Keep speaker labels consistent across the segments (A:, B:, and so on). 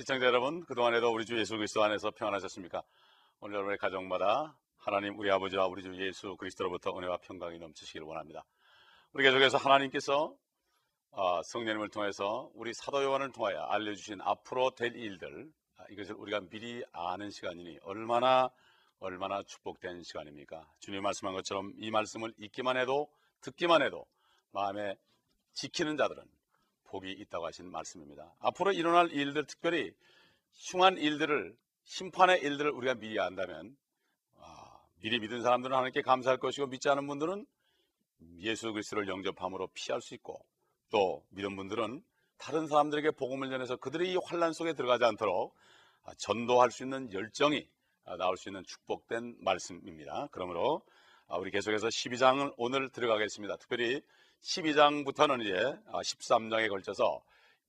A: 시청자 여러분, 그동안에도 우리 주 예수 그리스도 안에서 평안하셨습니까? 오늘 여러분의 가정마다 하나님 우리 아버지와 우리 주 예수 그리스도로부터 은혜와 평강이 넘치시기를 원합니다. 우리 계속해서 하나님께서 어, 성령님을 통해서 우리 사도 요한을 통하여 알려주신 앞으로 될 일들 아, 이것을 우리가 미리 아는 시간이니 얼마나 얼마나 축복된 시간입니까? 주님 말씀한 것처럼 이 말씀을 읽기만 해도 듣기만 해도 마음에 지키는 자들은 복이 있다고 하신 말씀입니다. 앞으로 일어날 일들, 특별히 흉한 일들을 심판의 일들을 우리가 미리 안다면 아, 미리 믿은 사람들은 하나님께 감사할 것이고 믿지 않은 분들은 예수 그리스도를 영접함으로 피할 수 있고 또 믿은 분들은 다른 사람들에게 복음을 전해서 그들이 이 환란 속에 들어가지 않도록 아, 전도할 수 있는 열정이 아, 나올 수 있는 축복된 말씀입니다. 그러므로 우리 계속해서 12장을 오늘 들어가겠습니다. 특별히 12장부터는 이제 13장에 아, 걸쳐서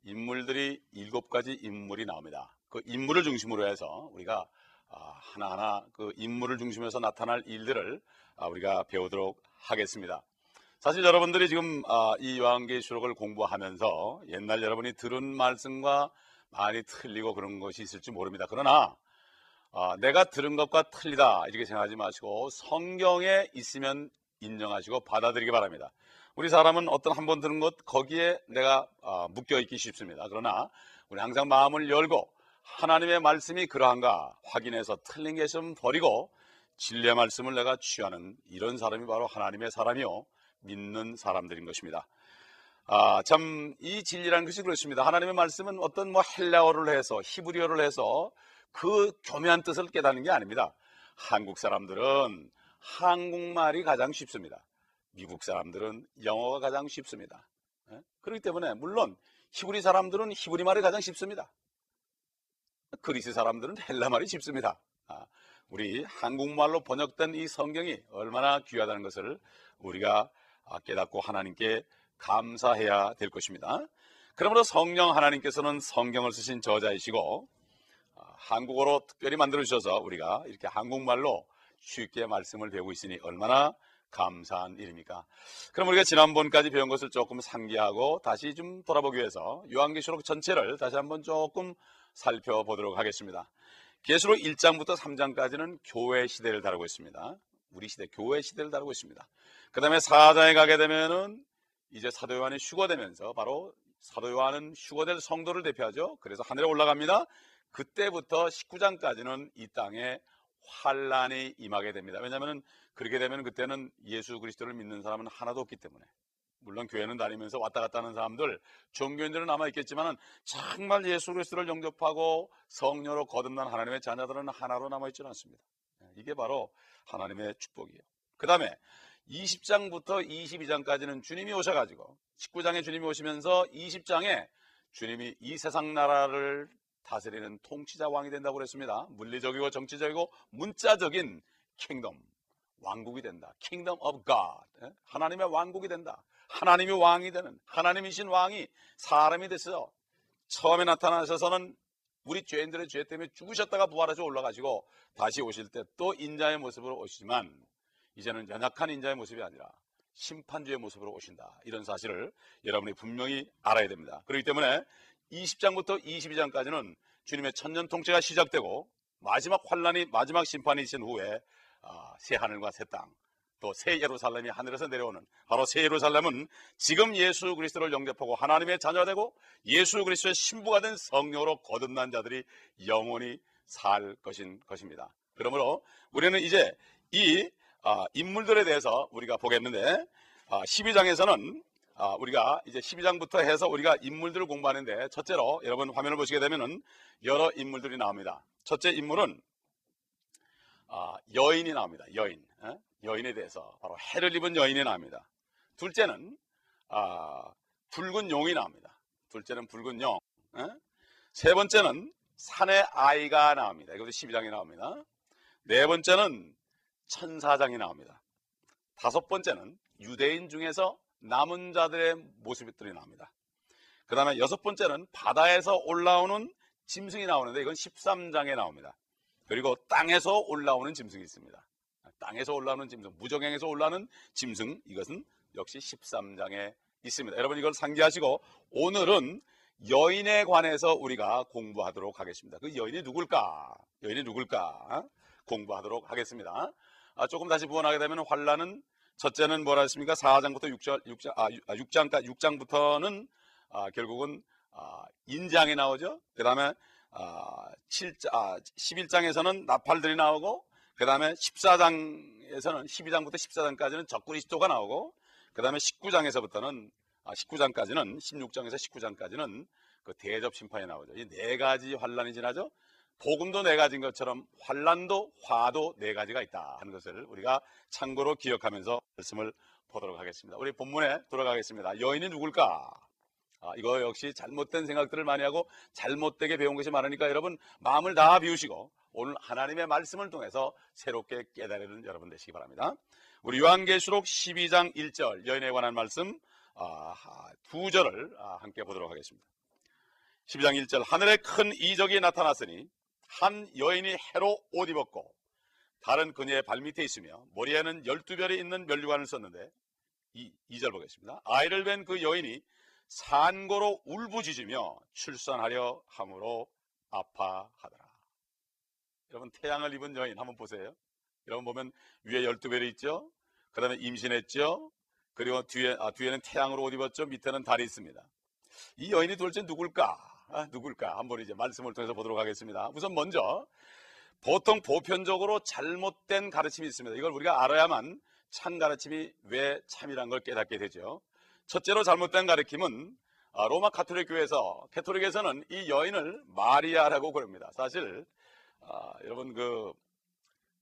A: 인물들이 일곱 가지 인물이 나옵니다. 그 인물을 중심으로 해서 우리가 아, 하나하나 그 인물을 중심으로 해서 나타날 일들을 아, 우리가 배우도록 하겠습니다. 사실 여러분들이 지금 이 요한계시록을 공부하면서 옛날 여러분이 들은 말씀과 많이 틀리고 그런 것이 있을지 모릅니다. 그러나 내가 들은 것과 틀리다 이렇게 생각하지 마시고 성경에 있으면 인정하시고 받아들이기 바랍니다. 우리 사람은 어떤 한 번 들은 것 거기에 내가 어, 묶여 있기 쉽습니다. 그러나 우리 항상 마음을 열고 하나님의 말씀이 그러한가 확인해서 틀린 게 있으면 버리고 진리의 말씀을 내가 취하는 이런 사람이 바로 하나님의 사람이요 믿는 사람들인 것입니다. 아, 참, 이 진리라는 것이 그렇습니다. 하나님의 말씀은 어떤 뭐 헬라어를 해서, 히브리어를 해서 그 교묘한 뜻을 깨닫는 게 아닙니다. 한국 사람들은 한국말이 가장 쉽습니다. 미국 사람들은 영어가 가장 쉽습니다. 예? 그렇기 때문에 물론 히브리 사람들은 히브리 말이 가장 쉽습니다. 그리스 사람들은 헬라 말이 쉽습니다. 아, 우리 한국말로 번역된 이 성경이 얼마나 귀하다는 것을 우리가 아, 깨닫고 하나님께 감사해야 될 것입니다. 그러므로 성령 하나님께서는 성경을 쓰신 저자이시고 아, 한국어로 특별히 만들어 주셔서 우리가 이렇게 한국말로 쉽게 말씀을 배우고 있으니 얼마나 감사한 일입니까? 그럼 우리가 지난번까지 배운 것을 조금 상기하고 다시 좀 돌아보기 위해서 요한계시록 전체를 다시 한번 조금 살펴보도록 하겠습니다. 계시록 1장부터 3장까지는 교회 시대를 다루고 있습니다. 우리 시대 교회 시대를 다루고 있습니다. 그 다음에 4장에 가게 되면은 이제 사도 요한이 휴거되면서 바로 사도 요한은 휴거될 성도를 대표하죠. 그래서 하늘에 올라갑니다. 그때부터 19장까지는 이 땅에 환란이 임하게 됩니다. 왜냐하면 그렇게 되면 그때는 예수 그리스도를 믿는 사람은 하나도 없기 때문에 물론 교회는 다니면서 왔다 갔다 하는 사람들 종교인들은 남아 있겠지만 정말 예수 그리스도를 영접하고 성녀로 거듭난 하나님의 자녀들은 하나로 남아 있지는 않습니다. 네, 이게 바로 하나님의 축복이에요. 그 다음에 20장부터 22장까지는 주님이 오셔가지고 19장에 주님이 오시면서 20장에 주님이 이 세상 나라를 다스리는 통치자 왕이 된다고 그랬습니다. 물리적이고 정치적이고 문자적인 킹덤, 왕국이 된다. Kingdom of God. 예? 하나님의 왕국이 된다. 하나님이 왕이 되는 하나님이신 왕이 사람이 됐어. 처음에 나타나셔서는 우리 죄인들의 죄 때문에 죽으셨다가 부활하셔 올라가시고 다시 오실 때 또 인자의 모습으로 오시지만 이제는 연약한 인자의 모습이 아니라 심판주의 모습으로 오신다. 이런 사실을 여러분이 분명히 알아야 됩니다. 그렇기 때문에 20장부터 22장까지는 주님의 천년 통치가 시작되고 마지막 환란이 마지막 심판이 있은 후에 아, 새 하늘과 새 땅, 또 새 예루살렘이 하늘에서 내려오는 바로 새 예루살렘은 지금 예수 그리스도를 영접하고 하나님의 자녀가 되고 예수 그리스도의 신부가 된 성령으로 거듭난 자들이 영원히 살 것인 것입니다. 그러므로 우리는 이제 이 아, 인물들에 대해서 우리가 보겠는데 12장에서는 아, 우리가 이제 12장부터 해서 우리가 인물들을 공부하는데 첫째로 여러분 화면을 보시게 되면은 여러 인물들이 나옵니다. 첫째 인물은 아, 여인이 나옵니다. 여인. 에? 여인에 대해서 바로 해를 입은 여인이 나옵니다. 둘째는 아, 붉은 용이 나옵니다. 둘째는 붉은 용. 에? 세 번째는 산의 아이가 나옵니다. 이것도 12장이 나옵니다. 네 번째는 천사장이 나옵니다. 다섯 번째는 유대인 중에서 남은 자들의 모습들이 나옵니다. 그 다음에 여섯 번째는 바다에서 올라오는 짐승이 나오는데 이건 13장에 나옵니다. 그리고 땅에서 올라오는 짐승이 있습니다. 땅에서 올라오는 짐승, 무정행에서 올라오는 짐승, 이것은 역시 13장에 있습니다. 여러분 이걸 상기하시고 오늘은 여인에 관해서 우리가 공부하도록 하겠습니다. 그 여인이 누굴까? 여인이 누굴까? 공부하도록 하겠습니다. 아, 조금 다시 부원하게 되면 환란은 첫째는 뭐라 했습니까? 4장부터 6장, 6장, 아, 6장, 6장부터는 아, 결국은 아, 인장이 나오죠. 그 다음에 아, 7, 아, 11장에서는 나팔들이 나오고 그 다음에 14장에서는 12장부터 14장까지는 적그리스도가 나오고 그 다음에 19장에서부터는 아, 19장까지는 16장에서 19장까지는 그 대접 심판이 나오죠. 이 네 가지 환란이 지나죠. 복음도 네 가지인 것처럼 환란도 화도 네 가지가 있다 하는 것을 우리가 참고로 기억하면서 말씀을 보도록 하겠습니다. 우리 본문에 돌아가겠습니다. 여인이 누굴까? 아, 이거 역시 잘못된 생각들을 많이 하고 잘못되게 배운 것이 많으니까 여러분 마음을 다 비우시고 오늘 하나님의 말씀을 통해서 새롭게 깨달으는 여러분 되시기 바랍니다. 우리 요한계시록 12장 1절 여인에 관한 말씀 아, 두 절을 아, 함께 보도록 하겠습니다. 12장 1절 하늘에 큰 이적이 나타났으니 한 여인이 해로 옷 입었고 다른 그녀의 발밑에 있으며 머리에는 열두 별이 있는 면류관을 썼는데 이, 2절 보겠습니다. 아이를 뵌 그 여인이 산고로 울부짖으며 출산하려 함으로 아파하더라. 여러분 태양을 입은 여인 한번 보세요. 여러분 보면 위에 열두 별이 있죠. 그 다음에 임신했죠. 그리고 뒤에 아, 뒤에는 태양으로 옷 입었죠. 밑에는 달이 있습니다. 이 여인이 도대체 누굴까? 아, 누굴까? 한번 이제 말씀을 통해서 보도록 하겠습니다. 우선 먼저 보통 보편적으로 잘못된 가르침이 있습니다. 이걸 우리가 알아야만 참 가르침이 왜 참이란 걸 깨닫게 되죠. 첫째로 잘못된 가르침은 아, 로마 카톨릭 교회에서 캐톨릭에서는 이 여인을 마리아라고 부릅니다. 사실 아, 여러분 그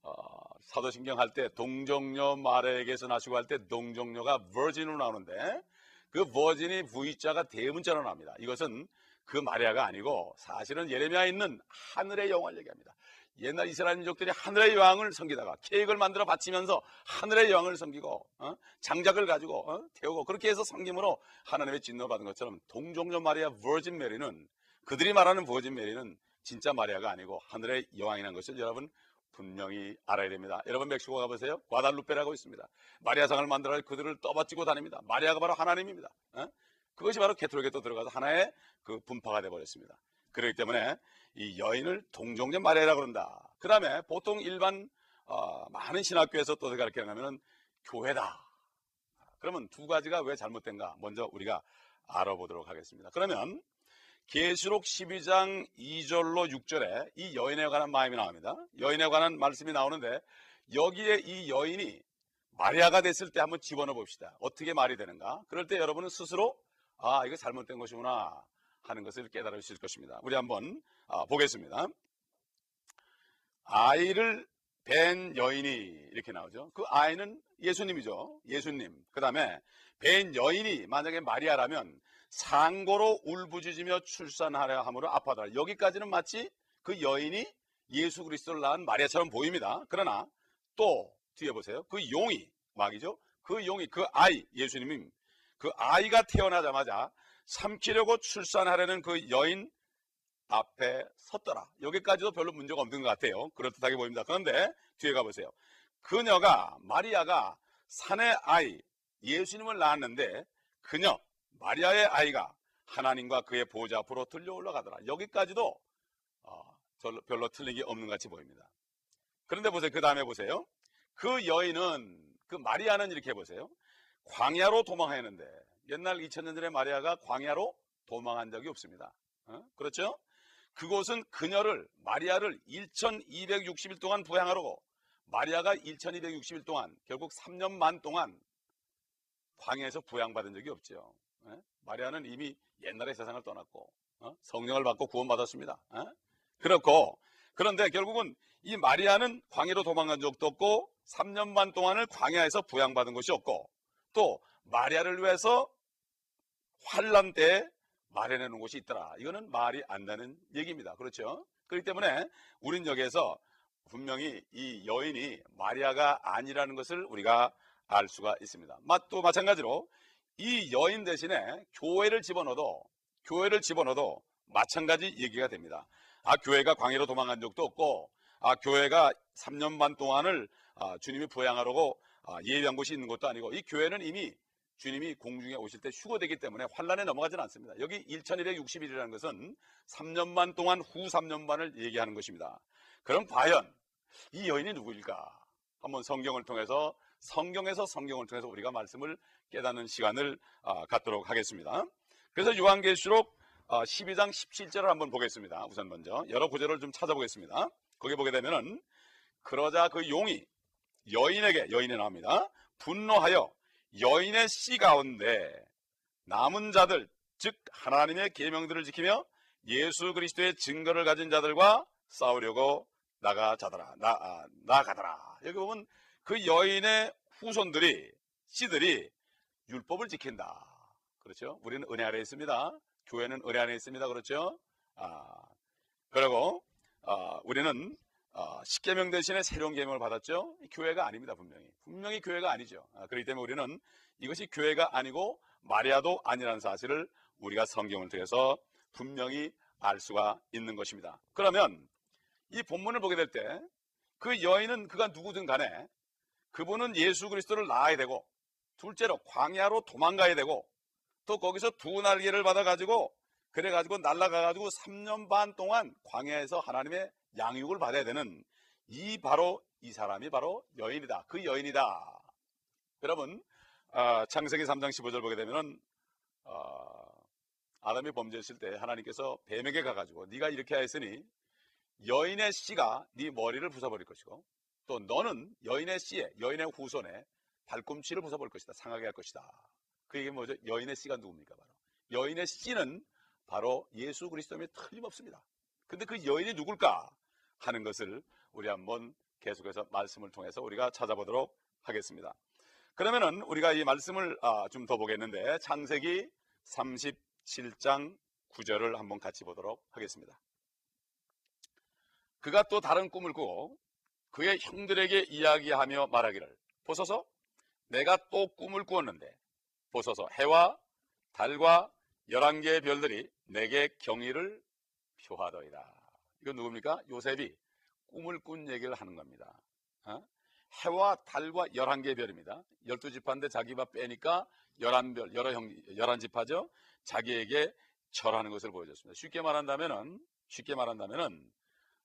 A: 어, 사도신경 할 때 동정녀 마리아에게서 나시고 할 때 동정녀가 버진으로 나오는데 그 버진이 V자가 대문자로 나옵니다. 이것은 그 마리아가 아니고 사실은 예레미야에 있는 하늘의 영을 얘기합니다. 옛날 이스라엘 민족들이 하늘의 여왕을 섬기다가 케이크를 만들어 바치면서 하늘의 여왕을 섬기고 어? 장작을 가지고 어? 태우고 그렇게 해서 섬김으로 하나님의 진노 받은 것처럼 동종녀 마리아 버진 메리는 그들이 말하는 버진 메리는 진짜 마리아가 아니고 하늘의 여왕이라는 것을 여러분 분명히 알아야 됩니다. 여러분 멕시코 가보세요. 과달루페라고 있습니다. 마리아상을 만들어 그들을 떠받치고 다닙니다. 마리아가 바로 하나님입니다. 어? 그것이 바로 캐톨릭에 또 들어가서 하나의 그 분파가 되어버렸습니다. 그렇기 때문에 이 여인을 동정녀 마리아라고 그런다. 그 다음에 보통 일반 어, 많은 신학교에서 또 어떻게 가르치냐면 교회다. 그러면 두 가지가 왜 잘못된가 먼저 우리가 알아보도록 하겠습니다. 그러면 계시록 12장 2절로 6절에 이 여인에 관한 마음이 나옵니다. 여인에 관한 말씀이 나오는데 여기에 이 여인이 마리아가 됐을 때 한번 집어넣어 봅시다. 어떻게 말이 되는가? 그럴 때 여러분은 스스로 아 이거 잘못된 것이구나 하는 것을 깨달으실 것입니다. 우리 한번 아, 보겠습니다. 아이를 뵌 여인이 이렇게 나오죠. 그 아이는 예수님이죠. 예수님. 그 다음에 뵌 여인이 만약에 마리아라면 상고로 울부짖으며 출산하려 함으로 아파하더라. 여기까지는 마치 그 여인이 예수 그리스도를 낳은 마리아처럼 보입니다. 그러나 또 뒤에 보세요. 그 용이 마귀죠. 그 용이 그 아이 예수님이 그 아이가 태어나자마자 삼키려고 출산하려는 그 여인 앞에 섰더라. 여기까지도 별로 문제가 없는 것 같아요. 그럴듯하게 보입니다. 그런데 뒤에 가보세요. 그녀가 마리아가 산의 아이 예수님을 낳았는데 그녀 마리아의 아이가 하나님과 그의 보좌 앞으로 들려 올라가더라. 여기까지도 어, 별로 틀린 게 없는 것 같이 보입니다. 그런데 보세요. 그 다음에 보세요. 그 여인은 그 마리아는 이렇게 보세요. 광야로 도망했는데 옛날 2000년 전에 마리아가 광야로 도망한 적이 없습니다. 어? 그렇죠? 그곳은 그녀를 마리아를 1260일 동안 부양하려고 마리아가 1260일 동안 결국 3년 만 동안 광야에서 부양받은 적이 없죠. 어? 마리아는 이미 옛날에 세상을 떠났고 어? 성령을 받고 구원받았습니다. 어? 그렇고 그런데 결국은 이 마리아는 광야로 도망간 적도 없고 3년 반 동안을 광야에서 부양받은 것이 없고 또 마리아를 위해서 환란 때 마련해 놓은 곳이 있더라. 이거는 말이 안 되는 얘기입니다. 그렇죠? 그렇기 때문에 우린 여기에서 분명히 이 여인이 마리아가 아니라는 것을 우리가 알 수가 있습니다. 또 마찬가지로 이 여인 대신에 교회를 집어넣어도 교회를 집어넣어도 마찬가지 얘기가 됩니다. 아 교회가 광해로 도망간 적도 없고 아 교회가 3년 반 동안을 아, 주님이 부양하려고 아, 예비한 곳이 있는 것도 아니고 이 교회는 이미 주님이 공중에 오실 때 휴거되기 때문에 환란에 넘어가지는 않습니다. 여기 1260일이라는 것은 3년 반 동안 후 3년 반을 얘기하는 것입니다. 그럼 과연 이 여인이 누구일까? 한번 성경을 통해서 성경에서 성경을 통해서 우리가 말씀을 깨닫는 시간을 아, 갖도록 하겠습니다. 그래서 요한계시록 12장 17절을 한번 보겠습니다. 우선 먼저 여러 구절을 좀 찾아보겠습니다. 거기 보게 되면은 그러자 그 용이 여인에게 여인에 나옵니다. 분노하여 여인의 씨 가운데 남은 자들 즉 하나님의 계명들을 지키며 예수 그리스도의 증거를 가진 자들과 싸우려고 나가 자더라. 나 아, 나가더라. 여기 보면 그 여인의 후손들이 씨들이 율법을 지킨다. 그렇죠? 우리는 은혜 아래 있습니다. 교회는 은혜 안에 있습니다. 그렇죠? 아 그리고 아, 우리는 어, 십계명 대신에 새로운 계명을 받았죠. 교회가 아닙니다, 분명히. 분명히 교회가 아니죠. 아, 그렇기 때문에 우리는 이것이 교회가 아니고 마리아도 아니라는 사실을 우리가 성경을 통해서 분명히 알 수가 있는 것입니다. 그러면 이 본문을 보게 될 때 그 여인은 그가 누구든 간에 그분은 예수 그리스도를 낳아야 되고 둘째로 광야로 도망가야 되고 또 거기서 두 날개를 받아가지고 그래가지고 날아가가지고 3년 반 동안 광야에서 하나님의 양육을 받아야 되는 이 바로 이 사람이 바로 여인이다. 그 여인이다. 여러분 어, 창세기 3장 15절 보게 되면은 어, 아담이 범죄했을 때 하나님께서 뱀에게 가가지고 네가 이렇게 하였으니 여인의 씨가 네 머리를 부숴버릴 것이고 또 너는 여인의 씨에 여인의 후손에 발꿈치를 부숴버릴 것이다. 상하게 할 것이다. 그 얘기 뭐죠? 여인의 씨가 누굽니까? 바로 여인의 씨는 바로 예수 그리스도면 틀림없습니다. 근데 그 여인이 누굴까 하는 것을 우리 한번 계속해서 말씀을 통해서 우리가 찾아보도록 하겠습니다. 그러면은 우리가 이 말씀을 아, 좀 더 보겠는데 창세기 37장 9절을 한번 같이 보도록 하겠습니다. 그가 또 다른 꿈을 꾸고 그의 형들에게 이야기하며 말하기를 보소서 내가 또 꿈을 꾸었는데 보소서 해와 달과 열한 개의 별들이 내게 경의를 표하더이다. 이건 누굽니까? 요셉이 꿈을 꾼 얘기를 하는 겁니다. 어? 해와 달과 열한 개의 별입니다. 열두 지파인데 자기가 빼니까 열한 별, 여러 형, 열한 지파죠. 자기에게 절하는 것을 보여줬습니다. 쉽게 말한다면은, 쉽게 말한다면은,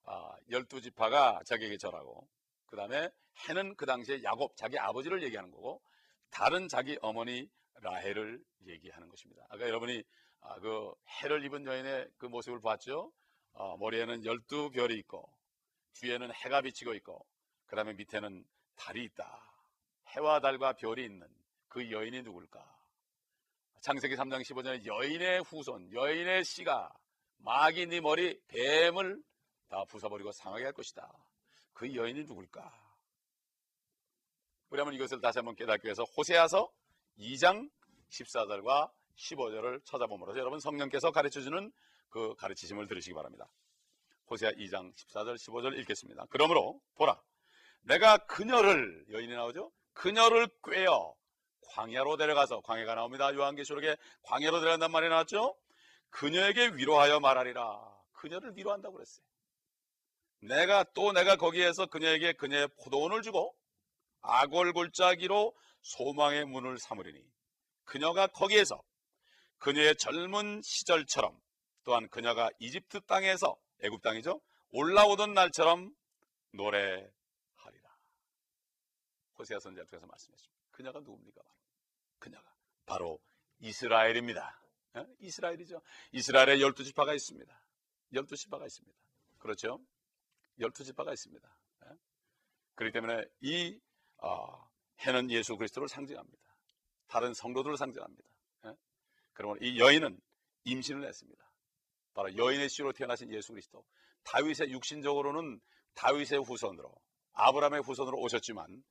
A: 아, 열두 지파가 자기에게 절하고, 그 다음에 해는 그 당시에 야곱, 자기 아버지를 얘기하는 거고, 다른 자기 어머니 라헬을 얘기하는 것입니다. 아까 여러분이 아, 그 해를 입은 여인의 그 모습을 봤죠? 어, 머리에는 열두 별이 있고 뒤에는 해가 비치고 있고 그 다음에 밑에는 달이 있다. 해와 달과 별이 있는 그 여인이 누굴까? 창세기 3장 15절에 여인의 후손, 여인의 씨가 마귀 네 머리 뱀을 다 부숴버리고 상하게 할 것이다. 그 여인이 누굴까? 한번 이것을 다시 한번 깨닫기 위해서 호세아서 2장 14절과 15절을 찾아보므로 여러분 성령께서 가르쳐주는 그 가르치심을 들으시기 바랍니다. 호세아 2장 14절 15절 읽겠습니다. 그러므로 보라 내가 그녀를 여인이 나오죠. 그녀를 꿰어 광야로 데려가서 광야가 나옵니다. 요한계시록에 광야로 데려간단 말이 나왔죠. 그녀에게 위로하여 말하리라. 그녀를 위로한다고 그랬어요. 내가 또 내가 거기에서 그녀에게 그녀의 포도원을 주고 아골 골짜기로 소망의 문을 삼으리니 그녀가 거기에서 그녀의 젊은 시절처럼 또한 그녀가 이집트 땅에서 애굽 땅이죠. 올라오던 날처럼 노래하리라. 호세아 선지자 통해서 말씀했습니다. 그녀가 누굽니까? 그녀가 바로 이스라엘입니다. 에? 이스라엘이죠. 이스라엘에 열두 지파가 있습니다. 열두 지파가 있습니다. 그렇죠? 열두 지파가 있습니다. 에? 그렇기 때문에 이 어, 해는 예수 그리스도를 상징합니다. 다른 성도들을 상징합니다. 에? 그러면 이 여인은 임신을 했습니다. 바로 여인의 씨로 태어나신 예수 그리스도. 다윗의 육신적으로는 다윗의 후손으로 아브라함의 후손으로 오셨지만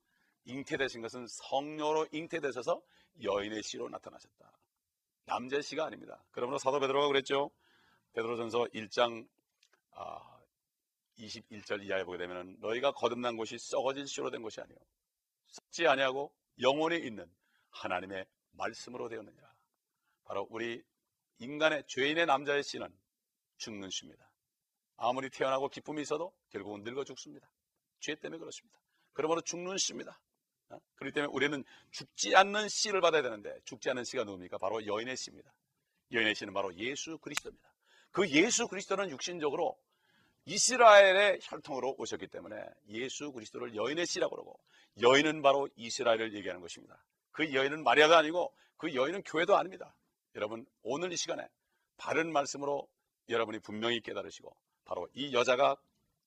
A: 잉태되신 것은 성녀로 잉태되셔서 여인의 씨로 나타나셨다. 남자의 씨가 아닙니다. 그러므로 사도 베드로가 그랬죠. 베드로전서 1장 아, 21절 이하에 보게 되면 너희가 거듭난 것이 썩어진 씨로 된 것이 아니요 썩지 아니하고 영원히 있는 하나님의 말씀으로 되었느니라. 바로 우리 인간의 죄인의 남자의 씨는 죽는 씨입니다. 아무리 태어나고 기쁨이 있어도 결국은 늙어 죽습니다. 죄 때문에 그렇습니다. 그러므로 죽는 씨입니다. 어? 그렇기 때문에 우리는 죽지 않는 씨를 받아야 되는데 죽지 않는 씨가 누굽니까? 바로 여인의 씨입니다. 여인의 씨는 바로 예수 그리스도입니다. 그 예수 그리스도는 육신적으로 이스라엘의 혈통으로 오셨기 때문에 예수 그리스도를 여인의 씨라고 그러고 여인은 바로 이스라엘을 얘기하는 것입니다. 그 여인은 마리아가 아니고 그 여인은 교회도 아닙니다. 여러분 오늘 이 시간에 바른 말씀으로 여러분이 분명히 깨달으시고 바로 이 여자가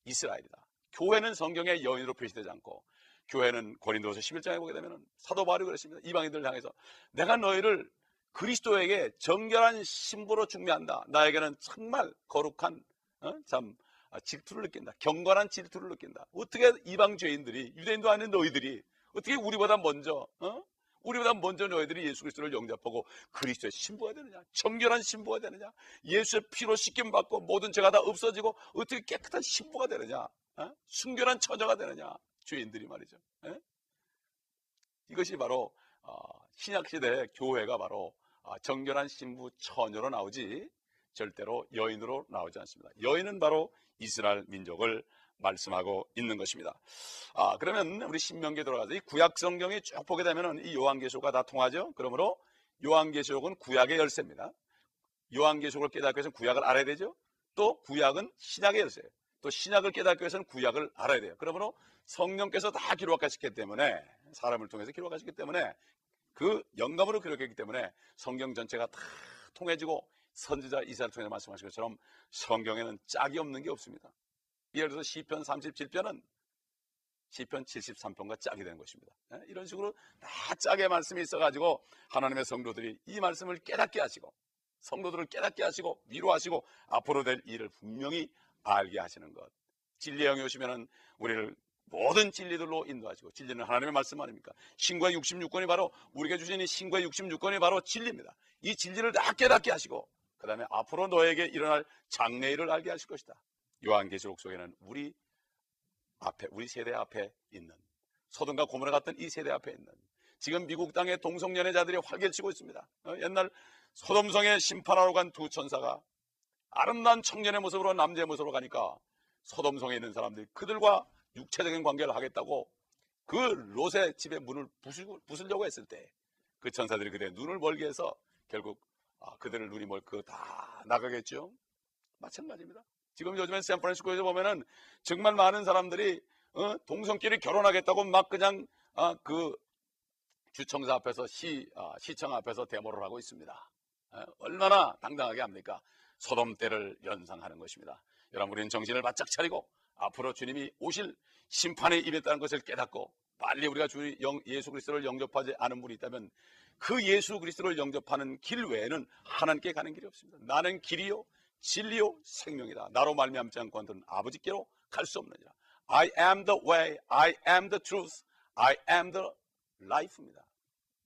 A: 이스라엘이다. 교회는 성경에 여인으로 표시되지 않고 교회는 고린도서 11장에 보게 되면 사도 바울이 그랬습니다. 이방인들 향해서 내가 너희를 그리스도에게 정결한 신부로 중매한다. 나에게는 정말 거룩한 어? 참 아, 질투를 느낀다. 경건한 질투를 느낀다. 어떻게 이방 죄인들이 유대인도 아닌 너희들이 어떻게 우리보다 먼저 어? 우리보다 먼저 너희들이 예수 그리스도를 영접하고 그리스도의 신부가 되느냐? 정결한 신부가 되느냐? 예수의 피로 씻김 받고 모든 죄가 다 없어지고 어떻게 깨끗한 신부가 되느냐? 어? 순결한 처자가 되느냐? 죄인들이 말이죠. 에? 예? 이것이 바로 어, 신약 시대 교회가 바로 어, 정결한 신부 처녀로 나오지 절대로 여인으로 나오지 않습니다. 여인은 바로 이스라엘 민족을 말씀하고 있는 것입니다. 아, 그러면 우리 신명기에 들어가서 이 구약 성경이 쭉 보게 되면은 이 요한계시록과 다 통하죠. 그러므로 요한계시록은 구약의 열쇠입니다. 요한계시록을 깨닫기 위해서는 구약을 알아야 되죠. 또 구약은 신약의 열쇠예요. 또 신약을 깨닫기 위해서는 구약을 알아야 돼요. 그러므로 성령께서 다 기록하셨기 때문에 사람을 통해서 기록하셨기 때문에 그 영감으로 기록했기 때문에 성경 전체가 다 통해지고 선지자 이사를 통해 말씀하신 것처럼 성경에는 짝이 없는 게 없습니다. 예를 들어서 시편 37편은 시편 73편과 짝이 되는 것입니다. 예? 이런 식으로 다 짝의 말씀이 있어가지고 하나님의 성도들이 이 말씀을 깨닫게 하시고 성도들을 깨닫게 하시고 위로하시고 앞으로 될 일을 분명히 알게 하시는 것. 진리의 영이 오시면은 우리를 모든 진리들로 인도하시고 진리는 하나님의 말씀 아닙니까? 신과 66권이 바로 우리가 주신 이 신과 66권이 바로 진리입니다. 이 진리를 다 깨닫게 하시고 그 다음에 앞으로 너에게 일어날 장래일을 알게 하실 것이다. 요한계시록 속에는 우리 앞에 우리 세대 앞에 있는 소돔과 고모라 같은 이 세대 앞에 있는 지금 미국 땅의 동성연애자들이 활개치고 있습니다. 어, 옛날 소돔성에 심판하러 간 두 천사가 아름다운 청년의 모습으로 남자의 모습으로 가니까 소돔성에 있는 사람들이 그들과 육체적인 관계를 하겠다고 그 롯의 집에 문을 부수려고 했을 때 그 천사들이 그대 눈을 멀게 해서 결국 아, 그들을 눈이 멀고 다 나가겠죠. 마찬가지입니다. 지금 요즘엔 샌프란시스코에서 보면은 정말 많은 사람들이 어, 동성끼리 결혼하겠다고 막 그냥 아, 그 주청사 앞에서 시 아, 시청 앞에서 데모를 하고 있습니다. 어, 얼마나 당당하게 합니까? 소돔 때를 연상하는 것입니다. 여러분 우리는 정신을 바짝 차리고 앞으로 주님이 오실 심판의 입에있다는 것을 깨닫고 빨리 우리가 주 예수 그리스도를 영접하지 않은 분이 있다면 그 예수 그리스도를 영접하는 길 외에는 하나님께 가는 길이 없습니다. 나는 길이요 진리요 생명이다. 나로 말미암지 않고 한들은 아버지께로 갈 수 없느니라. I am the way, I am the truth, I am the life입니다.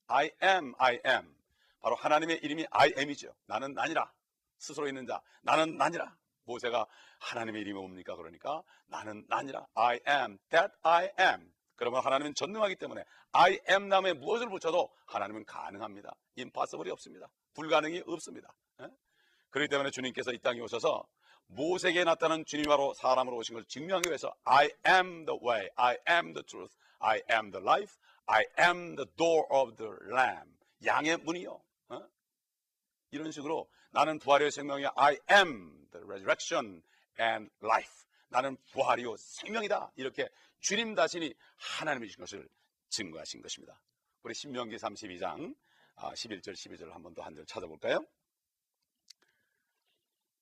A: I am, I am. 바로 하나님의 이름이 I am이죠. 나는 나니라. 스스로 있는 자. 나는 나니라. 모세가 하나님의 이름이 뭡니까? 그러니까 나는 나니라. I am that I am. 그러면 하나님은 전능하기 때문에 I am 남에 무엇을 붙여도 하나님은 가능합니다. impossible이 없습니다. 불가능이 없습니다. 예? 그렇기 때문에 주님께서 이 땅에 오셔서 모세에게 나타난 주님이 바로 사람으로 오신 걸 증명하기 위해서 I am the way, I am the truth, I am the life, I am the door of the lamb. 양의 문이요. 어? 이런 식으로 나는 부활의 생명이야. I am the resurrection and life. 나는 부활이요 생명이다. 이렇게 주님 자신이 하나님이신 것을 증거하신 것입니다. 우리 신명기 32장 11절 12절 한번 더 한 절 찾아볼까요?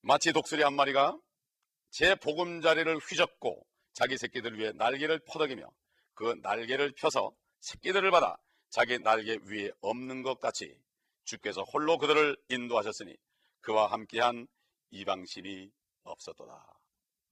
A: 마치 독수리 한 마리가 제 보금자리를 휘젓고 자기 새끼들 위해 날개를 퍼덕이며 그 날개를 펴서 새끼들을 받아 자기 날개 위에 없는 것 같이 주께서 홀로 그들을 인도하셨으니 그와 함께한 이방신이 없었도다.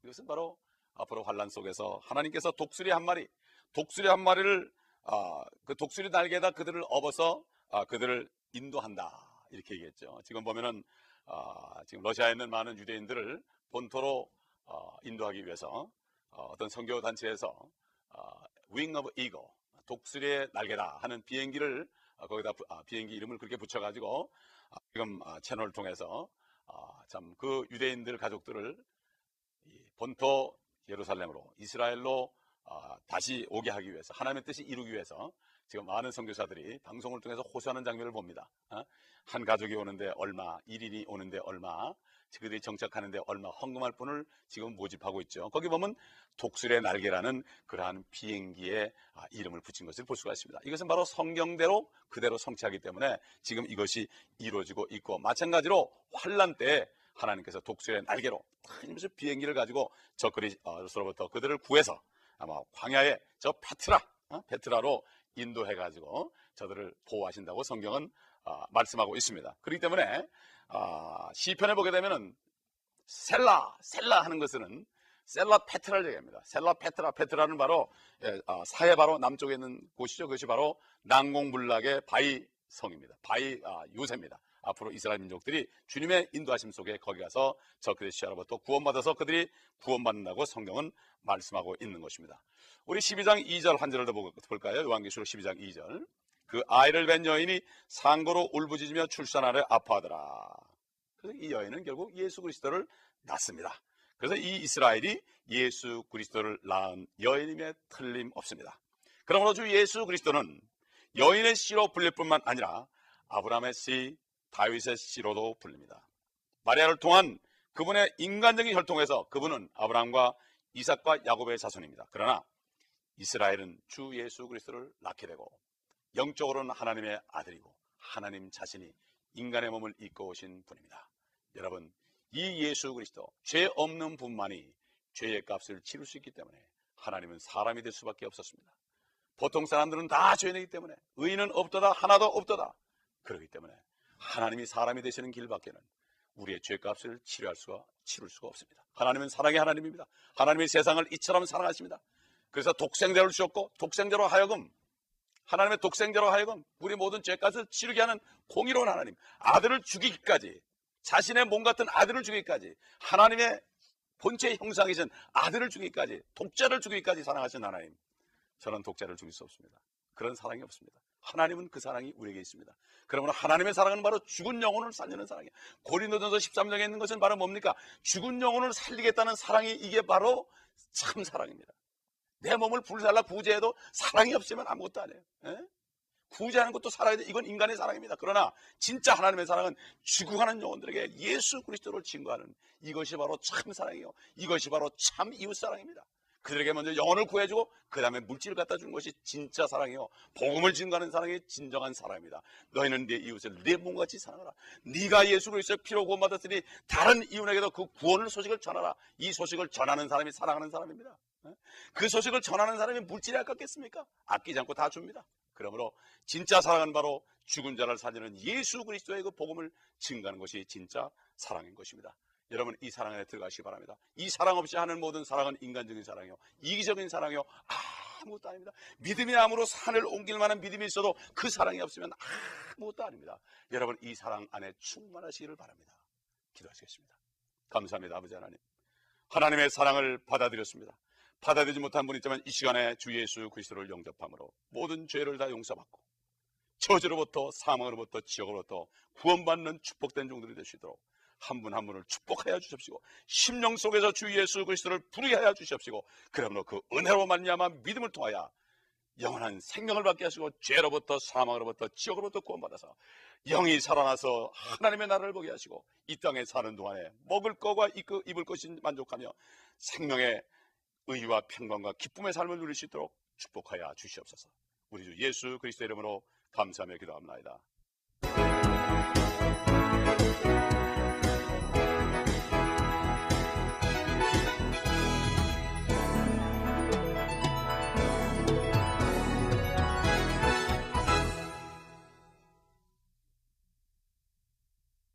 A: 이것은 바로 앞으로 환란 속에서 하나님께서 독수리 한 마리, 독수리 한 마리를 아, 그 독수리 날개에다 그들을 업어서 아, 그들을 인도한다 이렇게 얘기했죠. 지금 보면은 아, 지금 러시아에 있는 많은 유대인들을 본토로 어, 인도하기 위해서 어, 떤 선교 단체에서 어, Wing of Eagle 독수리의 날개다 하는 비행기를 어, 거기다 부, 아, 비행기 이름을 그렇게 붙여가지고 아, 지금 아, 채널을 통해서 아, 참그 유대인들 가족들을 본토 예루살렘으로 이스라엘로 어, 다시 오게 하기 위해서 하나님의 뜻이 이루기 위해서 지금 많은 선교사들이 방송을 통해서 호소하는 장면을 봅니다. 어? 한 가족이 오는데 얼마, 1인이 오는데 얼마, 그들이 정착하는데 얼마 헌금할 분을 지금 모집하고 있죠. 거기 보면 독수리의 날개라는 그러한 비행기에 아, 이름을 붙인 것을 볼 수가 있습니다. 이것은 바로 성경대로 그대로 성취하기 때문에 지금 이것이 이루어지고 있고 마찬가지로 환란 때 하나님께서 독수리의 날개로 하나님께서 비행기를 가지고 적그리스도로부터 그들을 구해서 아마 광야에 저 페트라 어? 페트라로 인도해 가지고 저들을 보호하신다고 성경은 어, 말씀하고 있습니다. 그렇기 때문에 어, 시편에 보게 되면은 셀라 셀라 하는 것은 셀라 페트라를 얘기합니다. 셀라 페트라 페트라는 바로 예, 어, 사해 바로 남쪽에 있는 곳이죠. 그것이 바로 난공불락의 바위 성입니다. 바위 아, 요새입니다. 앞으로 이스라엘 민족들이 주님의 인도하심 속에 거기 가서 저그들의 시야로부터 구원받아서 그들이 구원받는다고 성경은 말씀하고 있는 것입니다. 우리 12장 2절 한 절을 더 볼까요? 요한계시록 12장 2절. 그 아이를 뵌 여인이 상고로 울부짖으며 출산하려 아파하더라. 그래서 이 여인은 결국 예수 그리스도를 낳습니다. 그래서 이 이스라엘이 예수 그리스도를 낳은 여인임에 틀림없습니다. 그러므로 주 예수 그리스도는 여인의 씨로 불릴 뿐만 아니라 아브라함의 씨, 다윗의 씨로도 불립니다. 마리아를 통한 그분의 인간적인 혈통에서 그분은 아브라함과 이삭과 야곱의 자손입니다. 그러나 이스라엘은 주 예수 그리스도를 낳게 되고 영적으로는 하나님의 아들이고 하나님 자신이 인간의 몸을 입고 오신 분입니다. 여러분, 이 예수 그리스도 죄 없는 분만이 죄의 값을 치를 수 있기 때문에 하나님은 사람이 될 수밖에 없었습니다. 보통 사람들은 다 죄인이기 때문에 의인은 없도다 하나도 없도다. 그렇기 때문에 하나님이 사람이 되시는 길밖에는 우리의 죄값을 치료할 수가 치를 수가 없습니다. 하나님은 사랑의 하나님입니다. 하나님이 세상을 이처럼 사랑하십니다. 그래서 독생자를 주셨고 독생자로 하여금 하나님의 독생자로 하여금 우리 모든 죄값을 치르게 하는 공의로운 하나님 아들을 죽이기까지 자신의 몸 같은 아들을 죽이기까지 하나님의 본체 형상이신 아들을 죽이기까지 독자를 죽이기까지 사랑하신 하나님 저는 독자를 죽일 수 없습니다. 그런 사랑이 없습니다. 하나님은 그 사랑이 우리에게 있습니다. 그러므로 하나님의 사랑은 바로 죽은 영혼을 살리는 사랑이에요. 고린도전서 13장에 있는 것은 바로 뭡니까? 죽은 영혼을 살리겠다는 사랑이 이게 바로 참 사랑입니다. 내 몸을 불살라 구제해도 사랑이 없으면 아무것도 안 해요. 에? 예? 구제하는 것도 살아야 돼. 이건 인간의 사랑입니다. 그러나 진짜 하나님의 사랑은 죽어가는 영혼들에게 예수 그리스도를 증거하는 이것이 바로 참 사랑이요. 이것이 바로 참 이웃 사랑입니다. 그들에게 먼저 영혼을 구해주고 그 다음에 물질을 갖다 준 것이 진짜 사랑이요. 복음을 증거하는 사랑이 진정한 사랑입니다. 너희는 네 이웃을 네 몸같이 사랑하라. 네가 예수 그리스도의 피로 구원받았으니 다른 이웃에게도 그 구원을 소식을 전하라. 이 소식을 전하는 사람이 사랑하는 사람입니다. 그 소식을 전하는 사람이 물질이 아깝겠습니까? 아끼지 않고 다 줍니다. 그러므로 진짜 사랑은 바로 죽은 자를 살리는 예수 그리스도의 그 복음을 증가하는 것이 진짜 사랑인 것입니다. 여러분 이 사랑 안에 들어가시기 바랍니다. 이 사랑 없이 하는 모든 사랑은 인간적인 사랑이요. 이기적인 사랑이요. 아무것도 아닙니다. 믿음이 암으로 산을 옮길 만한 믿음이 있어도 그 사랑이 없으면 아무것도 아닙니다. 여러분 이 사랑 안에 충만하시기를 바랍니다. 기도하시겠습니다. 감사합니다. 아버지 하나님. 하나님의 사랑을 받아들였습니다. 받아들이지 못한 분이 있지만 이 시간에 주 예수 그리스도를 영접함으로 모든 죄를 다 용서받고 저주로부터 사망으로부터 지옥으로부터 구원받는 축복된 종들이 되시도록 한 분한 한 분을 축복하여 주십시오. 심령 속에서 주 예수 그리스도를 부르게 하여 주십시오. 그러므로 그 은혜로 말미암아 믿음을 통하여 영원한 생명을 받게 하시고 죄로부터 사망으로부터 지옥으로부터 구원받아서 영이 살아나서 하나님의 나라를 보게 하시고 이 땅에 사는 동안에 먹을 거와 입을 것이 만족하며 생명의 의와 평강과 기쁨의 삶을 누릴 수 있도록 축복하여 주시옵소서. 우리 주 예수 그리스도 이름으로 감사하며 기도합니다.